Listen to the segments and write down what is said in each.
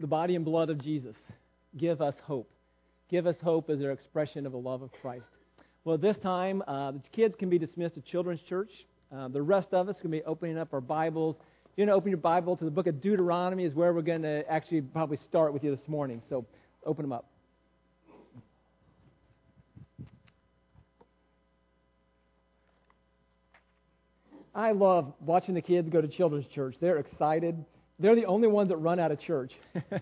the body and blood of Jesus give us hope. Give us hope as their expression of the love of Christ. Well, this time, uh, the kids can be dismissed to Children's Church. Uh, the rest of us can be opening up our Bibles. You're going to open your Bible to the book of Deuteronomy, is where we're going to actually probably start with you this morning. So open them up. I love watching the kids go to children's church. They're excited. They're the only ones that run out of church.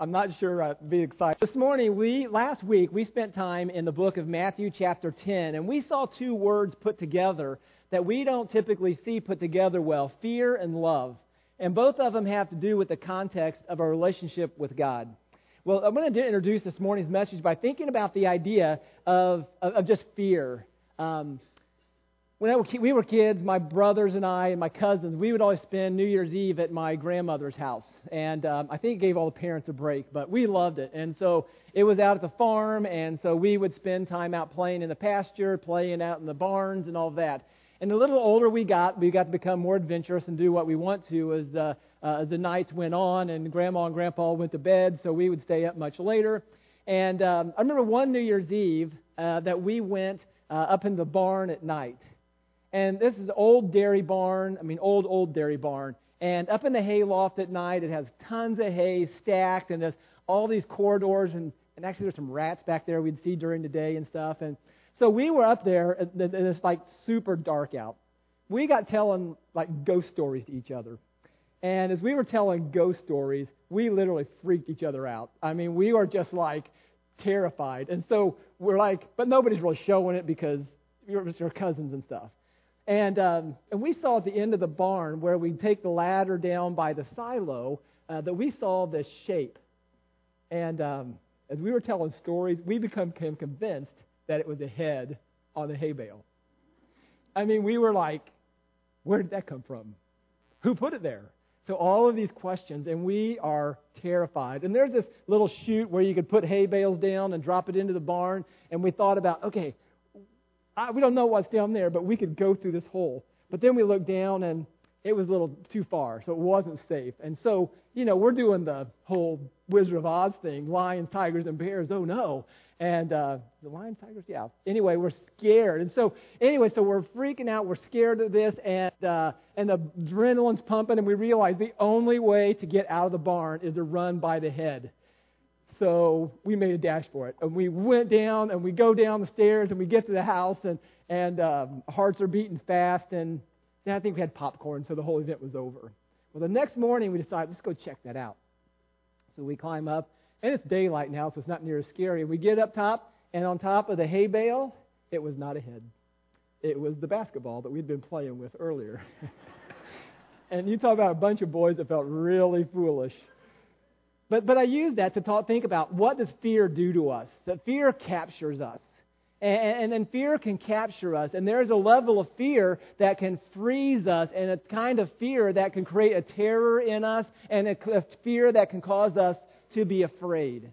I'm not sure I'd be excited. This morning, we last week we spent time in the book of Matthew chapter 10, and we saw two words put together that we don't typically see put together well: fear and love. And both of them have to do with the context of our relationship with God. Well, I'm going to introduce this morning's message by thinking about the idea of, of, of just fear. Um, when we were kids, my brothers and I and my cousins, we would always spend New Year's Eve at my grandmother's house. And um, I think it gave all the parents a break, but we loved it. And so it was out at the farm, and so we would spend time out playing in the pasture, playing out in the barns, and all that. And the little older we got, we got to become more adventurous and do what we want to as the, uh, the nights went on, and Grandma and Grandpa went to bed, so we would stay up much later. And um, I remember one New Year's Eve uh, that we went uh, up in the barn at night and this is the old dairy barn. I mean, old, old dairy barn. And up in the hay loft at night, it has tons of hay stacked, and there's all these corridors, and, and actually there's some rats back there we'd see during the day and stuff. And so we were up there, and it's like super dark out. We got telling like ghost stories to each other. And as we were telling ghost stories, we literally freaked each other out. I mean, we were just like terrified. And so we're like, but nobody's really showing it because our cousins and stuff. And, um, and we saw at the end of the barn where we take the ladder down by the silo uh, that we saw this shape. And um, as we were telling stories, we became convinced that it was a head on a hay bale. I mean, we were like, where did that come from? Who put it there? So all of these questions, and we are terrified. And there's this little chute where you could put hay bales down and drop it into the barn. And we thought about, okay, I, we don't know what's down there, but we could go through this hole. But then we looked down and it was a little too far, so it wasn't safe. And so, you know, we're doing the whole Wizard of Oz thing lions, tigers, and bears. Oh no. And uh, the lions, tigers, yeah. Anyway, we're scared. And so, anyway, so we're freaking out. We're scared of this, and, uh, and the adrenaline's pumping, and we realize the only way to get out of the barn is to run by the head. So we made a dash for it. And we went down and we go down the stairs and we get to the house and, and um, hearts are beating fast. And then I think we had popcorn, so the whole event was over. Well, the next morning we decided, let's go check that out. So we climb up, and it's daylight now, so it's not near as scary. We get up top, and on top of the hay bale, it was not a head. It was the basketball that we'd been playing with earlier. and you talk about a bunch of boys that felt really foolish. But, but I use that to talk, think about what does fear do to us? That fear captures us. And, and fear can capture us. And there's a level of fear that can freeze us, and a kind of fear that can create a terror in us, and a, a fear that can cause us to be afraid.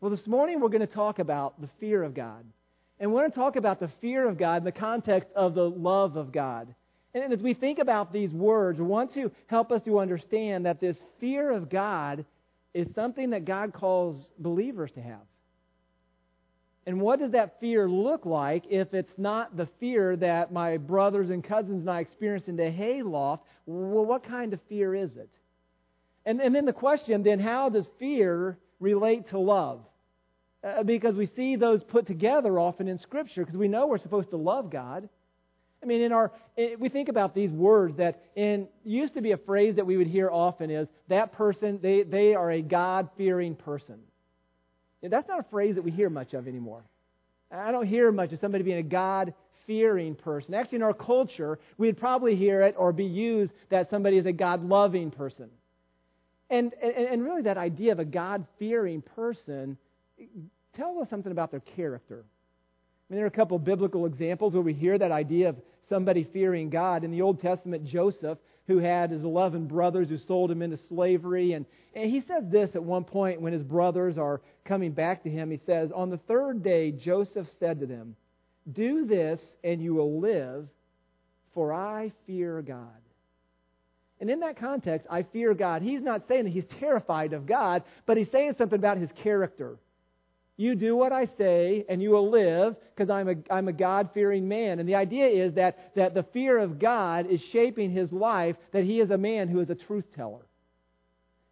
Well, this morning we're going to talk about the fear of God. And we're going to talk about the fear of God in the context of the love of God. And as we think about these words, we want to help us to understand that this fear of God is something that God calls believers to have. And what does that fear look like if it's not the fear that my brothers and cousins and I experienced in the hayloft? Well, what kind of fear is it? And, and then the question then, how does fear relate to love? Uh, because we see those put together often in Scripture because we know we're supposed to love God. I mean, in our, eh, we think about these words that in, used to be a phrase that we would hear often is that person, they, they are a God fearing person. That's not a phrase that we hear much of anymore. I don't hear much of somebody being a God fearing person. Actually, in our culture, we'd probably hear it or be used that somebody is a God loving person. And, and, and really, that idea of a God fearing person tells us something about their character. Mean, there are a couple biblical examples where we hear that idea of somebody fearing God. In the Old Testament, Joseph, who had his 11 brothers who sold him into slavery, and, and he says this at one point when his brothers are coming back to him. He says, On the third day, Joseph said to them, Do this, and you will live, for I fear God. And in that context, I fear God. He's not saying that he's terrified of God, but he's saying something about his character. You do what I say, and you will live, because I'm a, I'm a God fearing man. And the idea is that, that the fear of God is shaping his life, that he is a man who is a truth teller.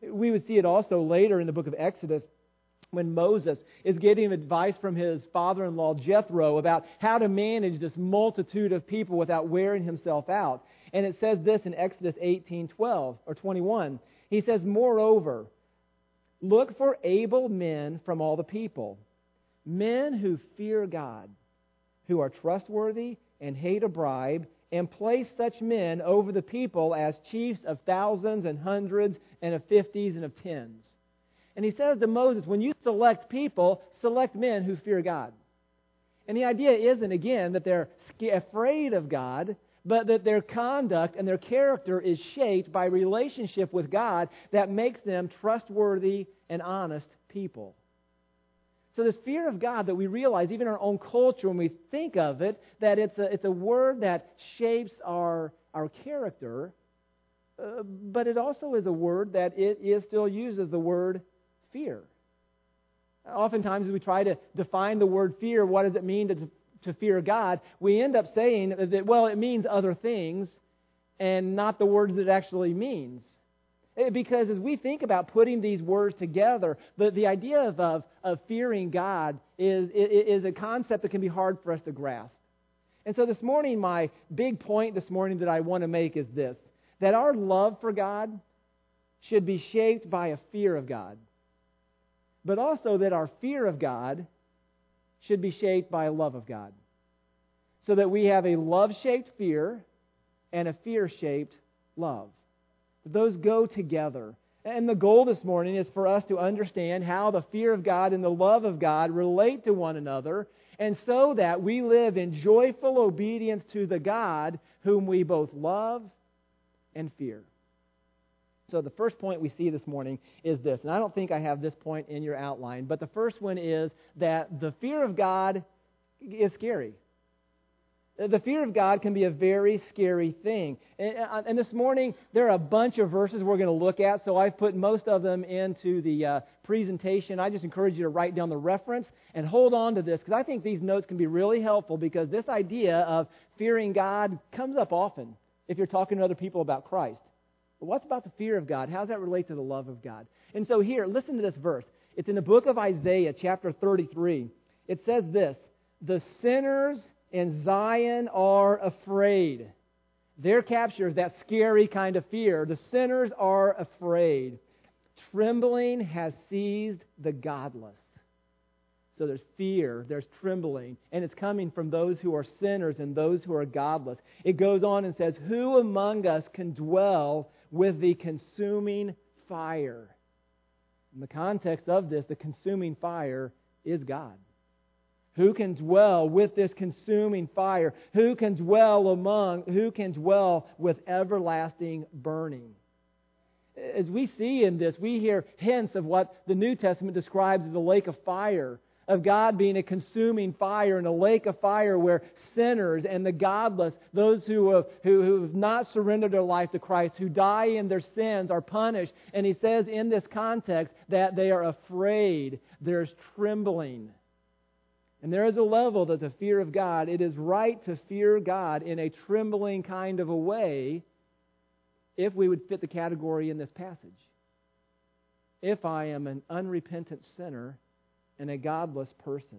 We would see it also later in the book of Exodus when Moses is getting advice from his father in law Jethro about how to manage this multitude of people without wearing himself out. And it says this in Exodus 18 12 or 21. He says, Moreover, look for able men from all the people, men who fear God, who are trustworthy and hate a bribe, and place such men over the people as chiefs of thousands and hundreds and of fifties and of tens. And he says to Moses, when you select people, select men who fear God. And the idea isn't, again, that they're afraid of God, but that their conduct and their character is shaped by relationship with God that makes them trustworthy and honest people. So, this fear of God that we realize, even in our own culture, when we think of it, that it's a, it's a word that shapes our, our character, uh, but it also is a word that it is still used as the word fear. Oftentimes, as we try to define the word fear, what does it mean to, to fear God? We end up saying that, well, it means other things and not the words that it actually means. Eh, because as we think about putting these words together, the, the idea of, of, of fearing God is, is a concept that can be hard for us to grasp. And so this morning, my big point this morning that I want to make is this that our love for God should be shaped by a fear of God but also that our fear of God should be shaped by a love of God. So that we have a love shaped fear and a fear shaped love. Those go together. And the goal this morning is for us to understand how the fear of God and the love of God relate to one another, and so that we live in joyful obedience to the God whom we both love and fear. So, the first point we see this morning is this, and I don't think I have this point in your outline, but the first one is that the fear of God is scary. The fear of God can be a very scary thing. And, and this morning, there are a bunch of verses we're going to look at, so I've put most of them into the uh, presentation. I just encourage you to write down the reference and hold on to this, because I think these notes can be really helpful, because this idea of fearing God comes up often if you're talking to other people about Christ. But what's about the fear of God? How does that relate to the love of God? And so here, listen to this verse. It's in the book of Isaiah, chapter 33. It says this The sinners in Zion are afraid. Their capture is that scary kind of fear. The sinners are afraid. Trembling has seized the godless. So there's fear, there's trembling, and it's coming from those who are sinners and those who are godless. It goes on and says, Who among us can dwell with the consuming fire. In the context of this, the consuming fire is God. Who can dwell with this consuming fire? Who can dwell among, who can dwell with everlasting burning? As we see in this, we hear hints of what the New Testament describes as a lake of fire of God being a consuming fire and a lake of fire where sinners and the godless, those who have, who, who have not surrendered their life to Christ, who die in their sins, are punished. And he says in this context that they are afraid, there's trembling. And there is a level that the fear of God, it is right to fear God in a trembling kind of a way if we would fit the category in this passage. If I am an unrepentant sinner, and a godless person.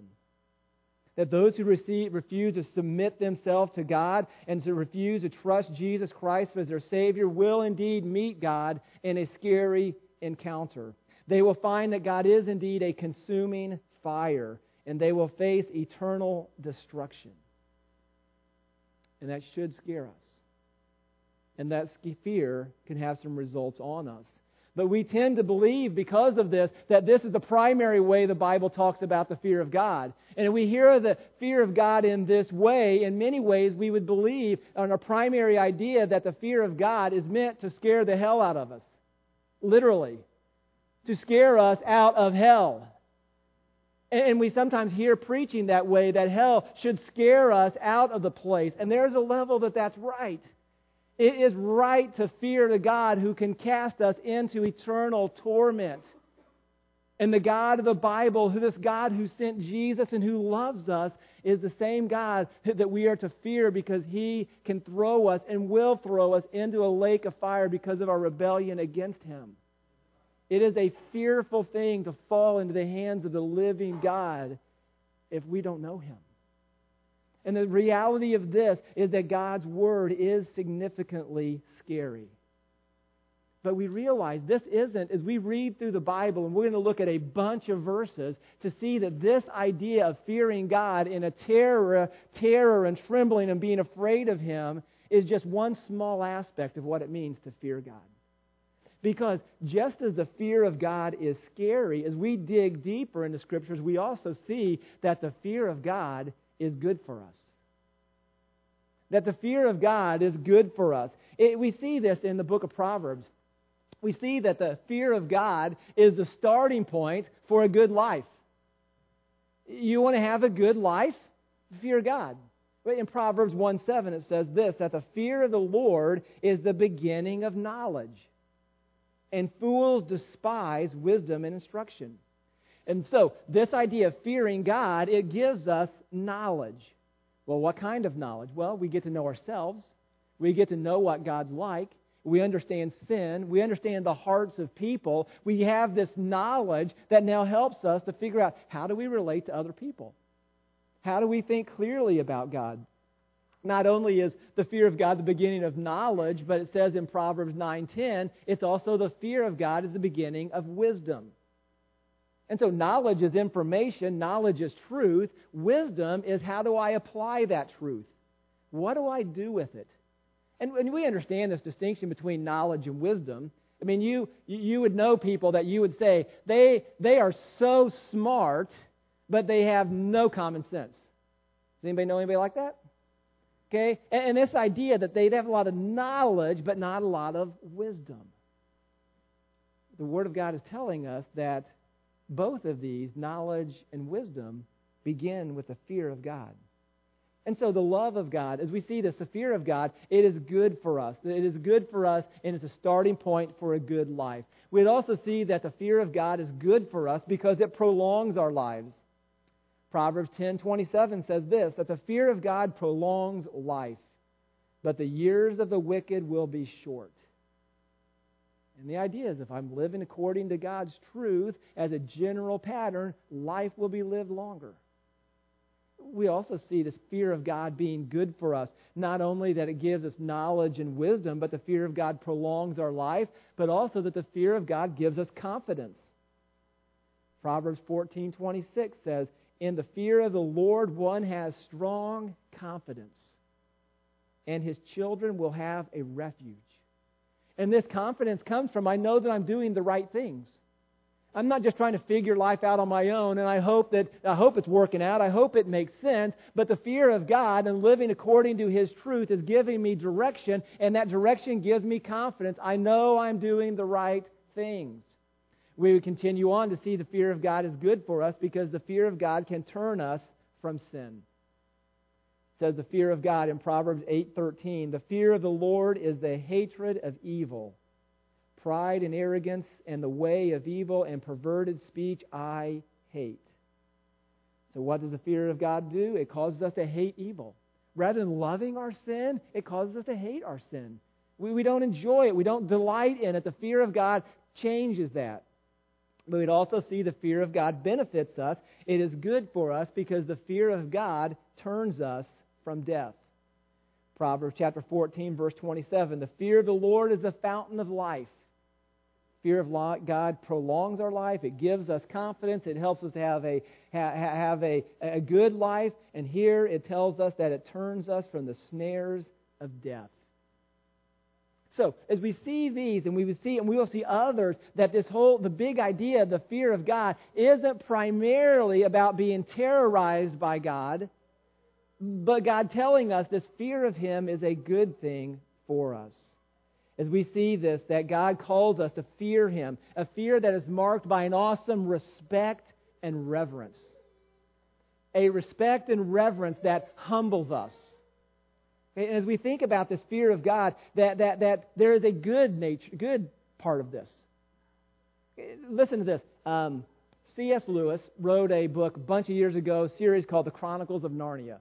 That those who receive, refuse to submit themselves to God and to refuse to trust Jesus Christ as their Savior will indeed meet God in a scary encounter. They will find that God is indeed a consuming fire, and they will face eternal destruction. And that should scare us. And that fear can have some results on us. But we tend to believe because of this that this is the primary way the Bible talks about the fear of God. And we hear the fear of God in this way, in many ways, we would believe on a primary idea that the fear of God is meant to scare the hell out of us. Literally. To scare us out of hell. And we sometimes hear preaching that way that hell should scare us out of the place. And there's a level that that's right. It is right to fear the God who can cast us into eternal torment. And the God of the Bible, who this God who sent Jesus and who loves us, is the same God that we are to fear because he can throw us and will throw us into a lake of fire because of our rebellion against him. It is a fearful thing to fall into the hands of the living God if we don't know him. And the reality of this is that God's word is significantly scary. But we realize this isn't, as we read through the Bible, and we're going to look at a bunch of verses to see that this idea of fearing God in a terror, terror and trembling and being afraid of Him is just one small aspect of what it means to fear God. Because just as the fear of God is scary, as we dig deeper into Scriptures, we also see that the fear of God is good for us. That the fear of God is good for us. It, we see this in the book of Proverbs we see that the fear of God is the starting point for a good life. You want to have a good life? Fear God. In Proverbs 1 7, it says this that the fear of the Lord is the beginning of knowledge, and fools despise wisdom and instruction. And so, this idea of fearing God, it gives us knowledge. Well, what kind of knowledge? Well, we get to know ourselves, we get to know what God's like, we understand sin. We understand the hearts of people. We have this knowledge that now helps us to figure out how do we relate to other people? How do we think clearly about God? Not only is the fear of God the beginning of knowledge, but it says in Proverbs 9:10, it's also the fear of God is the beginning of wisdom. And so knowledge is information, knowledge is truth, wisdom is how do I apply that truth? What do I do with it? And, and we understand this distinction between knowledge and wisdom. I mean, you, you would know people that you would say they, they are so smart, but they have no common sense. Does anybody know anybody like that? Okay? And, and this idea that they have a lot of knowledge, but not a lot of wisdom. The Word of God is telling us that both of these, knowledge and wisdom, begin with the fear of God. And so the love of God, as we see this, the fear of God, it is good for us. It is good for us, and it's a starting point for a good life. We'd also see that the fear of God is good for us because it prolongs our lives. Proverbs 10:27 says this that the fear of God prolongs life, but the years of the wicked will be short. And the idea is if I'm living according to God's truth as a general pattern, life will be lived longer we also see this fear of God being good for us. Not only that it gives us knowledge and wisdom, but the fear of God prolongs our life, but also that the fear of God gives us confidence. Proverbs 14:26 says, "In the fear of the Lord one has strong confidence, and his children will have a refuge." And this confidence comes from I know that I'm doing the right things. I'm not just trying to figure life out on my own, and I hope that I hope it's working out. I hope it makes sense. But the fear of God and living according to His truth is giving me direction, and that direction gives me confidence. I know I'm doing the right things. We would continue on to see the fear of God is good for us because the fear of God can turn us from sin. Says the fear of God in Proverbs 8:13, "The fear of the Lord is the hatred of evil." Pride and arrogance and the way of evil and perverted speech I hate. So, what does the fear of God do? It causes us to hate evil. Rather than loving our sin, it causes us to hate our sin. We, we don't enjoy it, we don't delight in it. The fear of God changes that. But we'd also see the fear of God benefits us. It is good for us because the fear of God turns us from death. Proverbs chapter 14, verse 27 The fear of the Lord is the fountain of life. Fear of God prolongs our life. It gives us confidence. It helps us to have a, have a, a good life. And here it tells us that it turns us from the snares of death. So, as we see these, and we will see, and we will see others, that this whole, the big idea, the fear of God, isn't primarily about being terrorized by God, but God telling us this fear of Him is a good thing for us as we see this, that God calls us to fear Him, a fear that is marked by an awesome respect and reverence. A respect and reverence that humbles us. And as we think about this fear of God, that, that, that there is a good nature, good part of this. Listen to this. Um, C.S. Lewis wrote a book a bunch of years ago, a series called The Chronicles of Narnia.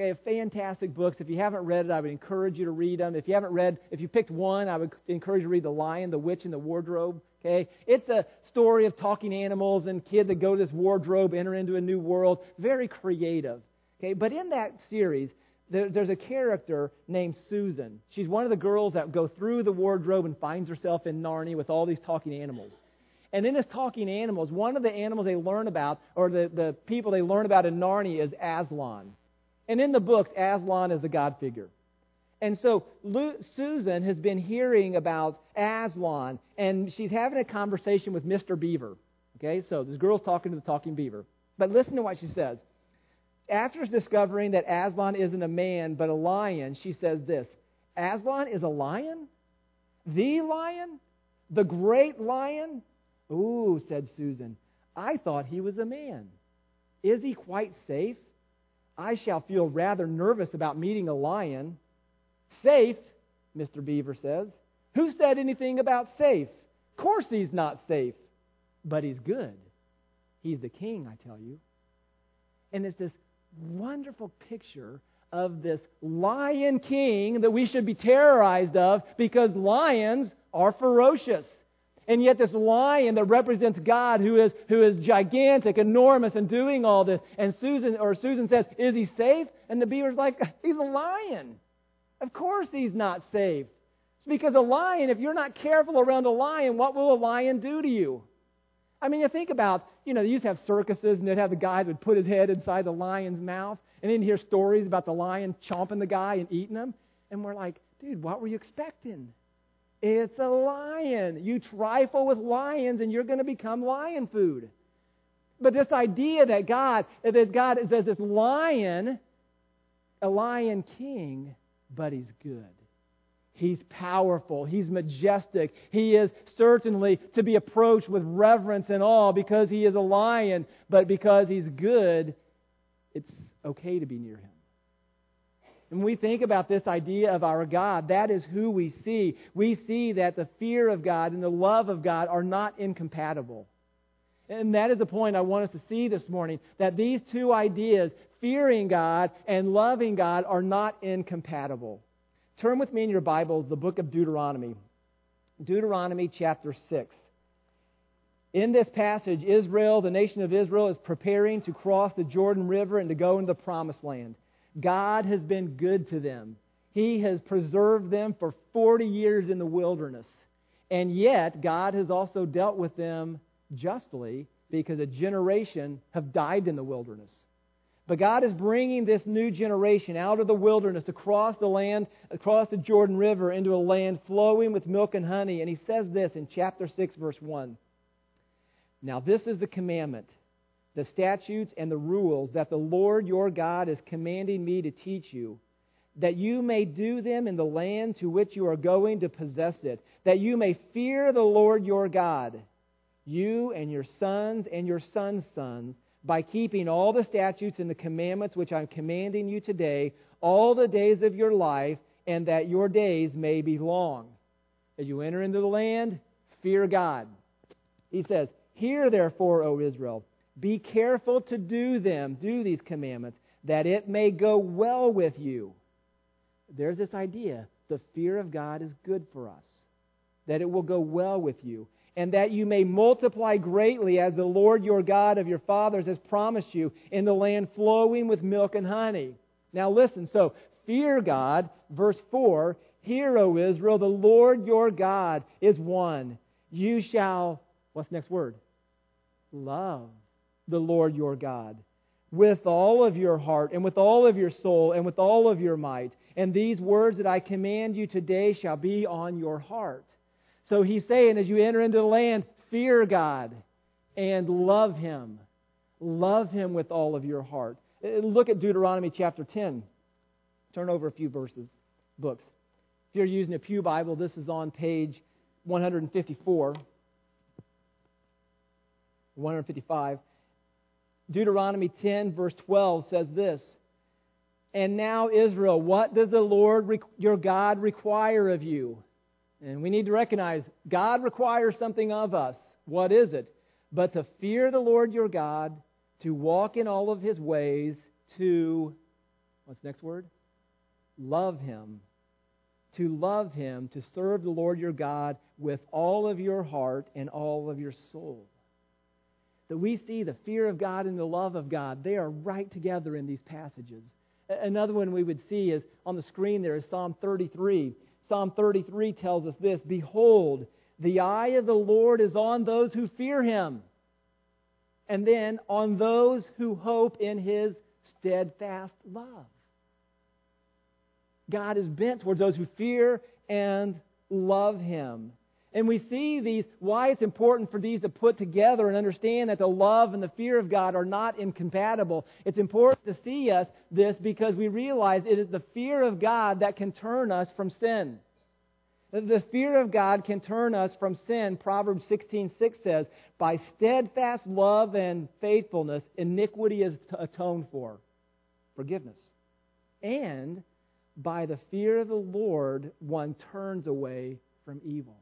Okay, fantastic books. If you haven't read it, I would encourage you to read them. If you haven't read, if you picked one, I would encourage you to read The Lion, the Witch, and the Wardrobe. Okay, it's a story of talking animals and kids that go to this wardrobe, enter into a new world. Very creative. Okay, but in that series, there, there's a character named Susan. She's one of the girls that go through the wardrobe and finds herself in Narnia with all these talking animals. And in this talking animals, one of the animals they learn about, or the, the people they learn about in Narnia, is Aslan. And in the books, Aslan is the God figure. And so Susan has been hearing about Aslan, and she's having a conversation with Mr. Beaver. Okay, so this girl's talking to the talking beaver. But listen to what she says. After discovering that Aslan isn't a man but a lion, she says this Aslan is a lion? The lion? The great lion? Ooh, said Susan. I thought he was a man. Is he quite safe? I shall feel rather nervous about meeting a lion. Safe, Mr. Beaver says. Who said anything about safe? Of course he's not safe, but he's good. He's the king, I tell you. And it's this wonderful picture of this lion king that we should be terrorized of because lions are ferocious. And yet, this lion that represents God, who is, who is gigantic, enormous, and doing all this. And Susan, or Susan says, Is he safe? And the beaver's like, He's a lion. Of course he's not safe. It's because a lion, if you're not careful around a lion, what will a lion do to you? I mean, you think about, you know, they used to have circuses and they'd have the guy that would put his head inside the lion's mouth and then hear stories about the lion chomping the guy and eating him. And we're like, dude, what were you expecting? It's a lion. You trifle with lions and you're going to become lion food. But this idea that God, that God is as this lion, a lion king, but he's good. He's powerful. He's majestic. He is certainly to be approached with reverence and awe because he is a lion, but because he's good, it's okay to be near him. When we think about this idea of our God, that is who we see. We see that the fear of God and the love of God are not incompatible. And that is the point I want us to see this morning that these two ideas, fearing God and loving God, are not incompatible. Turn with me in your Bibles, the book of Deuteronomy. Deuteronomy chapter 6. In this passage, Israel, the nation of Israel, is preparing to cross the Jordan River and to go into the promised land. God has been good to them. He has preserved them for 40 years in the wilderness. And yet, God has also dealt with them justly because a generation have died in the wilderness. But God is bringing this new generation out of the wilderness across the land, across the Jordan River, into a land flowing with milk and honey. And He says this in chapter 6, verse 1. Now, this is the commandment the statutes and the rules that the Lord your God is commanding me to teach you, that you may do them in the land to which you are going to possess it, that you may fear the Lord your God, you and your sons and your sons' sons, by keeping all the statutes and the commandments which I'm commanding you today, all the days of your life, and that your days may be long. As you enter into the land, fear God. He says, Hear therefore, O Israel be careful to do them, do these commandments, that it may go well with you. There's this idea the fear of God is good for us, that it will go well with you, and that you may multiply greatly as the Lord your God of your fathers has promised you in the land flowing with milk and honey. Now listen, so fear God, verse 4 Hear, O Israel, the Lord your God is one. You shall, what's the next word? Love the Lord your God with all of your heart and with all of your soul and with all of your might. And these words that I command you today shall be on your heart. So he's saying, as you enter into the land, fear God and love him. Love him with all of your heart. Uh, look at Deuteronomy chapter 10. Turn over a few verses, books. If you're using a Pew Bible, this is on page 154. 155. Deuteronomy 10, verse 12 says this And now, Israel, what does the Lord your God require of you? And we need to recognize God requires something of us. What is it? But to fear the Lord your God, to walk in all of his ways, to, what's the next word? Love him. To love him, to serve the Lord your God with all of your heart and all of your soul. That we see the fear of God and the love of God, they are right together in these passages. Another one we would see is on the screen there is Psalm 33. Psalm 33 tells us this Behold, the eye of the Lord is on those who fear him, and then on those who hope in his steadfast love. God is bent towards those who fear and love him. And we see these, why it's important for these to put together and understand that the love and the fear of God are not incompatible. It's important to see us this because we realize it is the fear of God that can turn us from sin. The fear of God can turn us from sin. Proverbs 16:6 says, "By steadfast love and faithfulness, iniquity is atoned for, forgiveness. And by the fear of the Lord, one turns away from evil."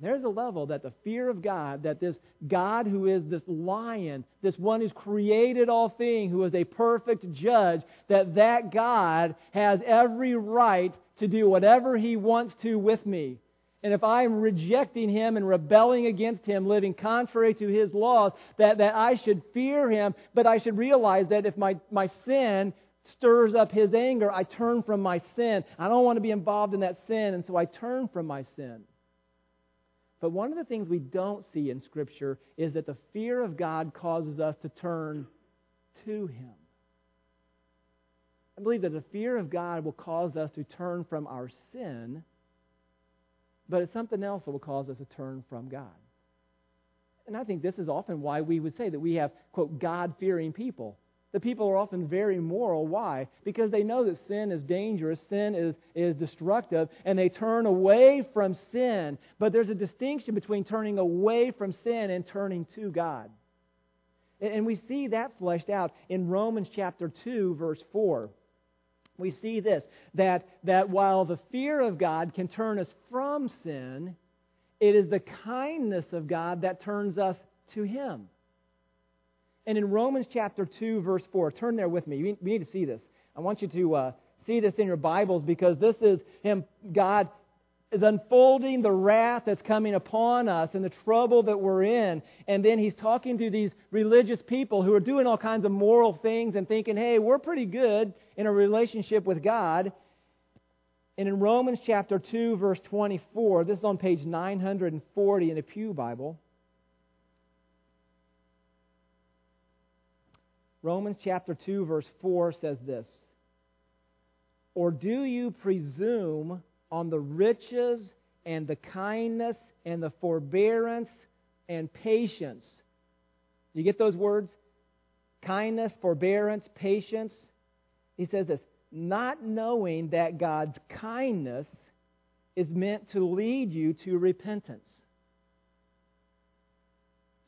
There's a level that the fear of God, that this God who is this lion, this one who's created all things, who is a perfect judge, that that God has every right to do whatever he wants to with me. And if I'm rejecting him and rebelling against him, living contrary to his laws, that, that I should fear him, but I should realize that if my, my sin stirs up his anger, I turn from my sin. I don't want to be involved in that sin, and so I turn from my sin. But one of the things we don't see in Scripture is that the fear of God causes us to turn to Him. I believe that the fear of God will cause us to turn from our sin, but it's something else that will cause us to turn from God. And I think this is often why we would say that we have, quote, God fearing people. The people are often very moral. Why? Because they know that sin is dangerous, sin is, is destructive, and they turn away from sin. But there's a distinction between turning away from sin and turning to God. And, we see that fleshed out in Romans chapter 2, verse 4. We see this that, that while the fear of God can turn us from sin, it is the kindness of God that turns us to Him. And in Romans chapter 2, verse 4, turn there with me. We need to see this. I want you to uh, see this in your Bibles because this is Him, God is unfolding the wrath that's coming upon us and the trouble that we're in. And then He's talking to these religious people who are doing all kinds of moral things and thinking, hey, we're pretty good in a relationship with God. And in Romans chapter 2, verse 24, this is on page 940 in the Pew Bible. Romans chapter 2, verse 4 says this Or do you presume on the riches and the kindness and the forbearance and patience? You get those words? Kindness, forbearance, patience. He says this not knowing that God's kindness is meant to lead you to repentance.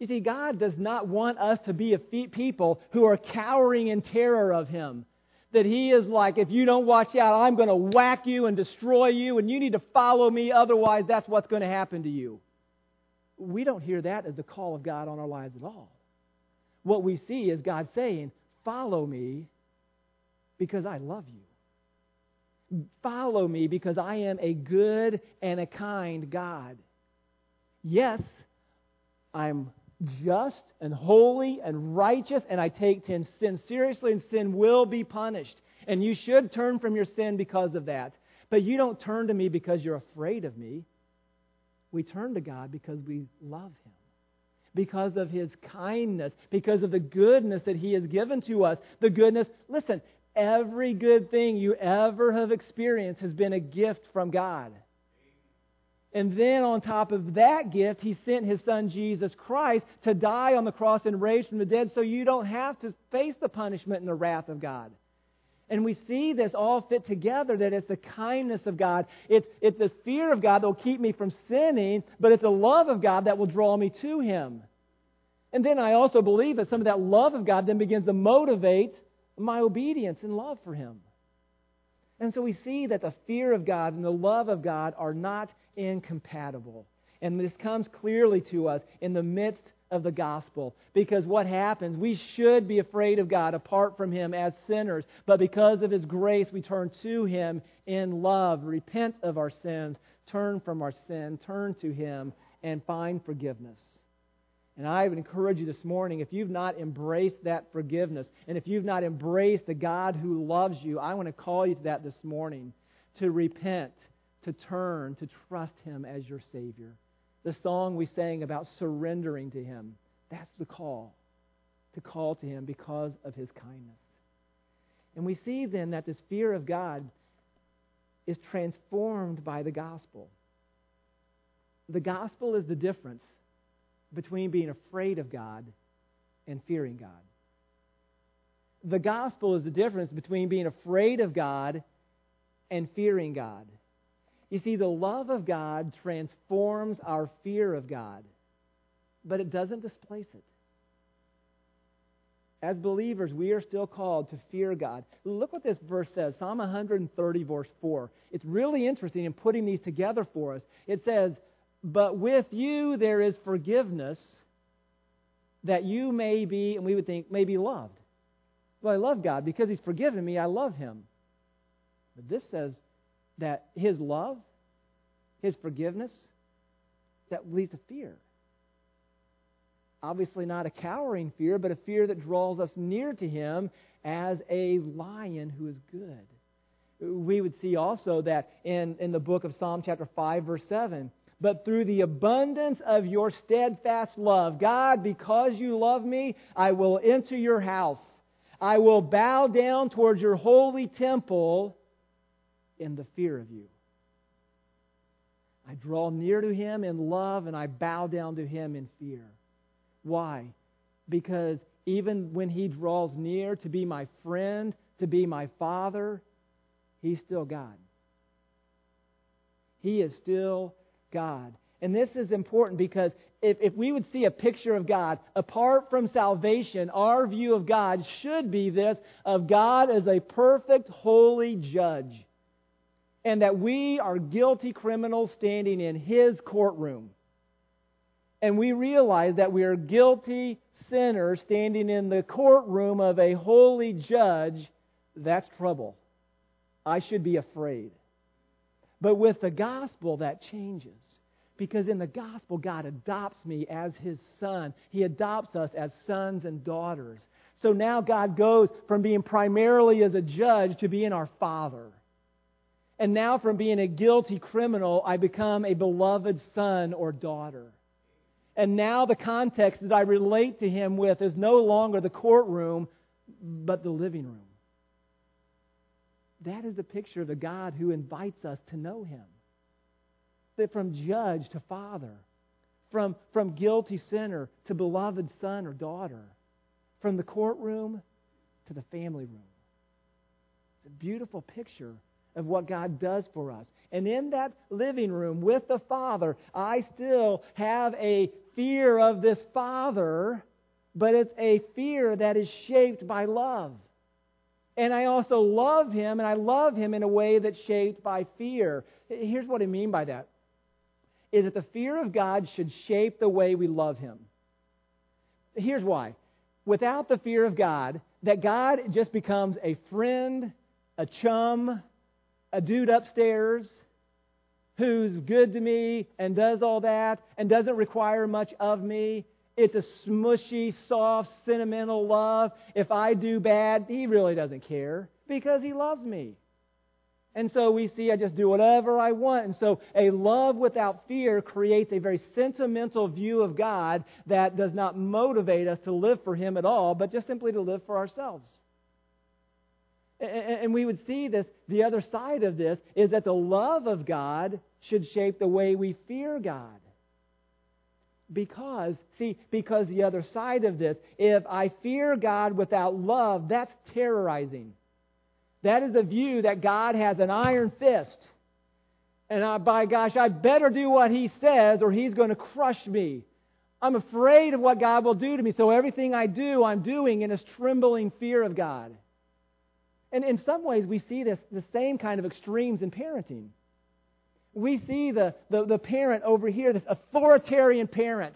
You see, God does not want us to be a people who are cowering in terror of Him. That He is like, if you don't watch out, I'm going to whack you and destroy you, and you need to follow me, otherwise, that's what's going to happen to you. We don't hear that as the call of God on our lives at all. What we see is God saying, Follow me because I love you. Follow me because I am a good and a kind God. Yes, I'm just and holy and righteous, and I take sin seriously, and sin will be punished. And you should turn from your sin because of that. But you don't turn to me because you're afraid of me. We turn to God because we love Him, because of His kindness, because of the goodness that He has given to us. The goodness, listen, every good thing you ever have experienced has been a gift from God. And then on top of that gift, he sent his son Jesus Christ to die on the cross and raise from the dead so you don't have to face the punishment and the wrath of God. And we see this all fit together that it's the kindness of God. It's, it's this fear of God that will keep me from sinning, but it's the love of God that will draw me to Him. And then I also believe that some of that love of God then begins to motivate my obedience and love for Him. And so we see that the fear of God and the love of God are not incompatible. And this comes clearly to us in the midst of the gospel. Because what happens, we should be afraid of God apart from Him as sinners. But because of His grace, we turn to Him in love, repent of our sins, turn from our sin, turn to Him, and find forgiveness. And I would encourage you this morning, if you've not embraced that forgiveness, and if you've not embraced the God who loves you, I want to call you to that this morning to repent, to turn, to trust Him as your Savior. The song we sang about surrendering to Him, that's the call, to call to Him because of His kindness. And we see then that this fear of God is transformed by the gospel. The gospel is the difference between being afraid of God and fearing God. The gospel is the difference between being afraid of God and fearing God. You see, the love of God transforms our fear of God, but it doesn't displace it. As believers, we are still called to fear God. Look what this verse says Psalm 130, verse 4. It's really interesting in putting these together for us. It says, But with you there is forgiveness, that you may be, and we would think, may be loved. Well, I love God because He's forgiven me, I love Him. But this says, that his love, his forgiveness, that leads to fear. Obviously, not a cowering fear, but a fear that draws us near to him as a lion who is good. We would see also that in, in the book of Psalm, chapter 5, verse 7. But through the abundance of your steadfast love, God, because you love me, I will enter your house. I will bow down towards your holy temple in the fear of you. I draw near to him in love and I bow down to him in fear. Why? Because even when he draws near to be my friend, to be my father, he's still God. He is still God. And this is important because if, if we would see a picture of God, apart from salvation, our view of God should be this of God as a perfect, holy judge and that we are guilty criminals standing in his courtroom. And we realize that we are guilty sinners standing in the courtroom of a holy judge. That's trouble. I should be afraid. But with the gospel, that changes. Because in the gospel, God adopts me as his son. He adopts us as sons and daughters. So now God goes from being primarily as a judge to being our father. And now, from being a guilty criminal, I become a beloved son or daughter. And now, the context that I relate to him with is no longer the courtroom, but the living room. That is the picture of the God who invites us to know him. That from judge to father, from, from guilty sinner to beloved son or daughter, from the courtroom to the family room. It's a beautiful picture of what God does for us. And in that living room with the Father, I still have a fear of this Father, but it's a fear that is shaped by love. And I also love Him, and I love Him in a way that's shaped by fear. Here's what I mean by that is that the fear of God should shape the way we love Him. Here's why. Without the fear of God, that God just becomes a friend, a chum, a dude upstairs who's good to me and does all that and doesn't require much of me. It's a smushy, soft, sentimental love. If I do bad, he really doesn't care because he loves me. And so we see I just do whatever I want. And so a love without fear creates a very sentimental view of God that does not motivate us to live for Him at all, but just simply to live for ourselves. And we would see this, the other side of this is that the love of God should shape the way we fear God. Because, see, because the other side of this, if I fear God without love, that's terrorizing. That is a view that God has an iron fist. And I, by gosh, I better do what He says or He's going to crush me. I'm afraid of what God will do to me, so everything I do, I'm doing in a trembling fear of God. And in some ways, we see this the same kind of extremes in parenting. We see the, the, the parent over here, this authoritarian parent,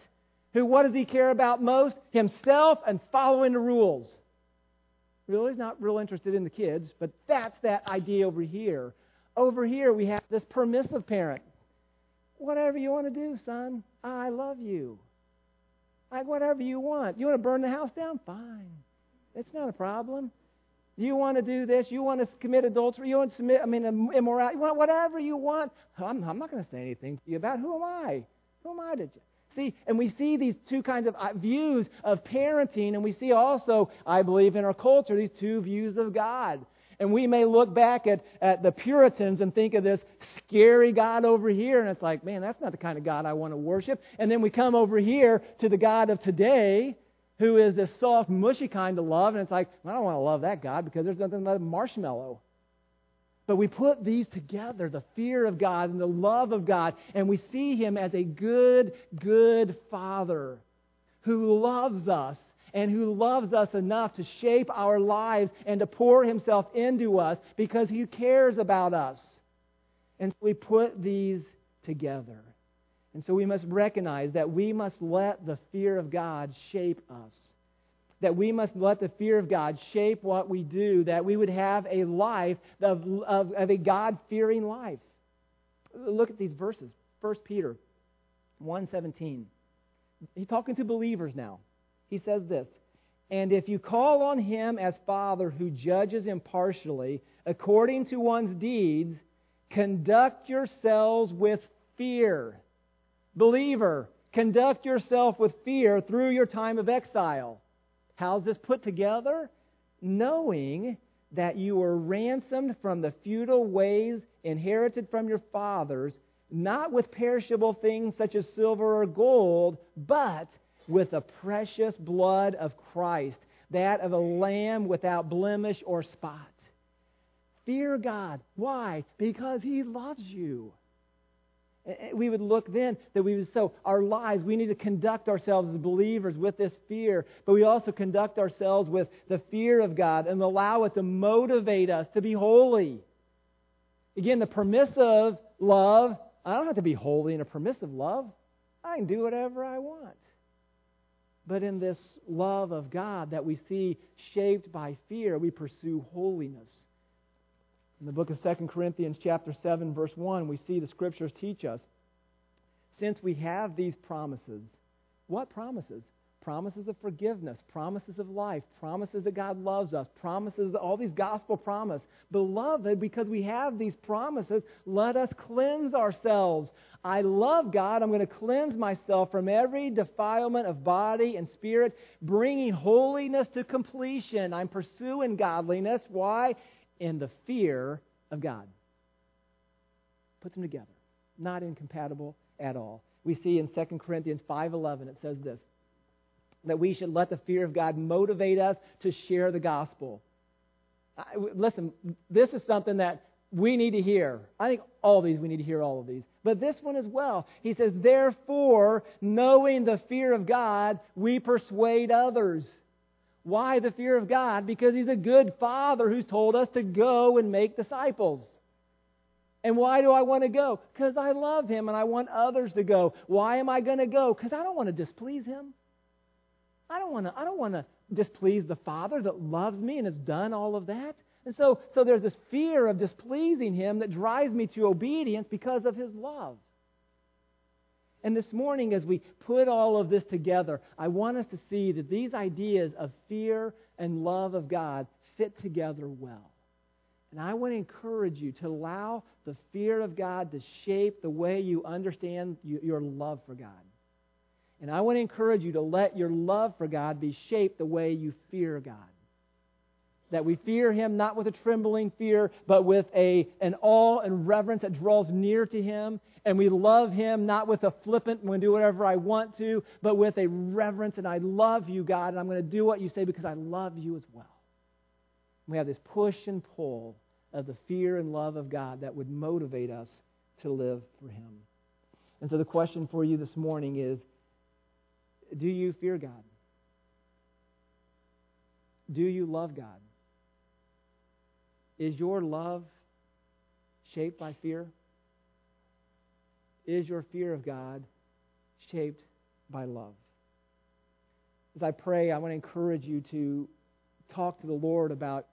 who what does he care about most? Himself and following the rules. Really, he's not real interested in the kids, but that's that idea over here. Over here, we have this permissive parent. Whatever you want to do, son, I love you. Like, whatever you want. You want to burn the house down? Fine. It's not a problem. You want to do this? You want to commit adultery? You want to submit, I mean, immorality? You want whatever you want. I'm, I'm not going to say anything to you about who am I? Who am I to you? see? And we see these two kinds of uh, views of parenting, and we see also, I believe, in our culture, these two views of God. And we may look back at, at the Puritans and think of this scary God over here, and it's like, man, that's not the kind of God I want to worship. And then we come over here to the God of today, who is this soft, mushy kind of love, and it's like, I don't want to love that God because there's nothing but a marshmallow. But we put these together the fear of God and the love of God, and we see Him as a good, good Father who loves us and who loves us enough to shape our lives and to pour Himself into us because He cares about us. And so we put these together. And so we must recognize that we must let the fear of God shape us. That we must let the fear of God shape what we do, that we would have a life of, of, of a God fearing life. Look at these verses. 1 Peter 1:17. He's talking to believers now. He says this, "And if you call on him as Father who judges impartially according to one's deeds, conduct yourselves with fear." Believer, conduct yourself with fear through your time of exile. How's this put together? Knowing that you were ransomed from the futile ways inherited from your fathers, not with perishable things such as silver or gold, but with the precious blood of Christ, that of a lamb without blemish or spot. Fear God. Why? Because He loves you. Eh, eh, we would look then that we would so our lives, we need to conduct ourselves as believers with this fear, but we also conduct ourselves with the fear of God and allow it to motivate us to be holy. Again, the permissive love, I don't have to be holy in a permissive love. I can do whatever I want. But in this love of God that we see shaped by fear, we pursue holiness. In the book of 2 Corinthians, chapter 7, verse 1, we see the scriptures teach us since we have these promises, what promises? Promises of forgiveness, promises of life, promises that God loves us, promises, all these gospel promises. Beloved, because we have these promises, let us cleanse ourselves. I love God. I'm going to cleanse myself from every defilement of body and spirit, bringing holiness to completion. I'm pursuing godliness. Why? And the fear of God. Puts them together. Not incompatible at all. We see in 2 Corinthians 5:11 it says this that we should let the fear of God motivate us to share the gospel. I, listen, this is something that we need to hear. I think all these, we need to hear all of these. But this one as well. He says, Therefore, knowing the fear of God, we persuade others. Why the fear of God? Because He's a good Father who's told us to go and make disciples. And why do I want to go? Because I love Him and I want others to go. Why am I going to go? Because I don't want to displease Him. I don't want to. I don't want to displease the Father that loves me and has done all of that. And so, so there's this fear of displeasing Him that drives me to obedience because of His love. And this morning, as we put all of this together, I want us to see that these ideas of fear and love of God fit together well. And I want to encourage you to allow the fear of God to shape the way you understand your love for God. And I want to encourage you to let your love for God be shaped the way you fear God that we fear him not with a trembling fear, but with a, an awe and reverence that draws near to him. And we love him not with a flippant, I'm going to do whatever I want to, but with a reverence, and I love you, God, and I'm going to do what you say because I love you as well. We have this push and pull of the fear and love of God that would motivate us to live for him. And so the question for you this morning is do you fear God? Do you love God? Is your love shaped by fear? Is your fear of God shaped by love? As I pray, I want to encourage you to talk to the Lord about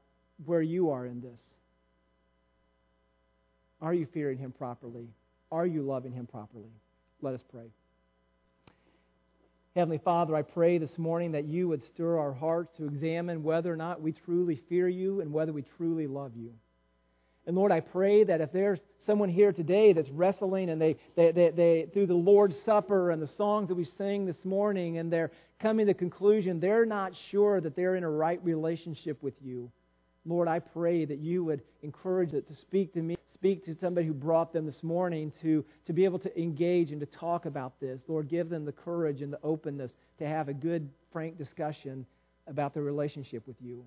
where you are in this. Are you fearing Him properly? Are you loving Him properly? Let us pray. Heavenly Father, I pray this morning that you would stir our hearts to examine whether or not we truly fear you and whether we truly love you. And Lord, I pray that if there's someone here today that's wrestling and they, they, they, they, through the Lord's Supper and the songs that we sing this morning, and they're coming to the conclusion they're not sure that they're in a right relationship with you. Lord, I pray that you would encourage it to speak to me, speak to somebody who brought them this morning to, to be able to engage and to talk about this. Lord, give them the courage and the openness to have a good, frank discussion about their relationship with you.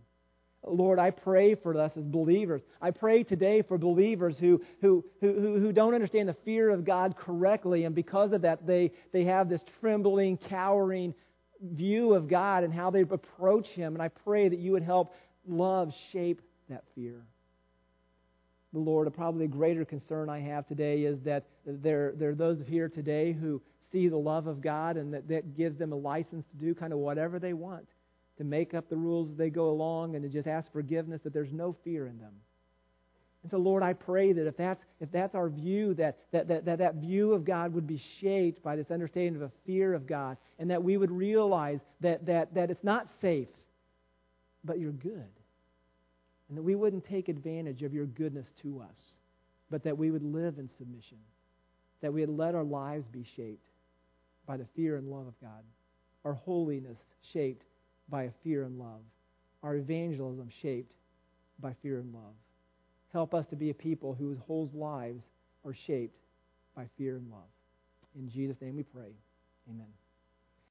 Lord, I pray for us as believers. I pray today for believers who, who, who, who don't understand the fear of God correctly, and because of that, they, they have this trembling, cowering view of God and how they approach Him. And I pray that you would help love shape that fear. The Lord, probably a greater concern I have today is that there, there are those here today who see the love of God and that, that gives them a license to do kind of whatever they want, to make up the rules as they go along and to just ask forgiveness, that there's no fear in them. And so, Lord, I pray that if that's, if that's our view, that that, that, that that view of God would be shaped by this understanding of a fear of God, and that we would realize that, that, that it's not safe but you're good. And that we wouldn't take advantage of your goodness to us, but that we would live in submission. That we would let our lives be shaped by the fear and love of God. Our holiness shaped by a fear and love. Our evangelism shaped by fear and love. Help us to be a people whose whole lives are shaped by fear and love. In Jesus' name we pray. Amen.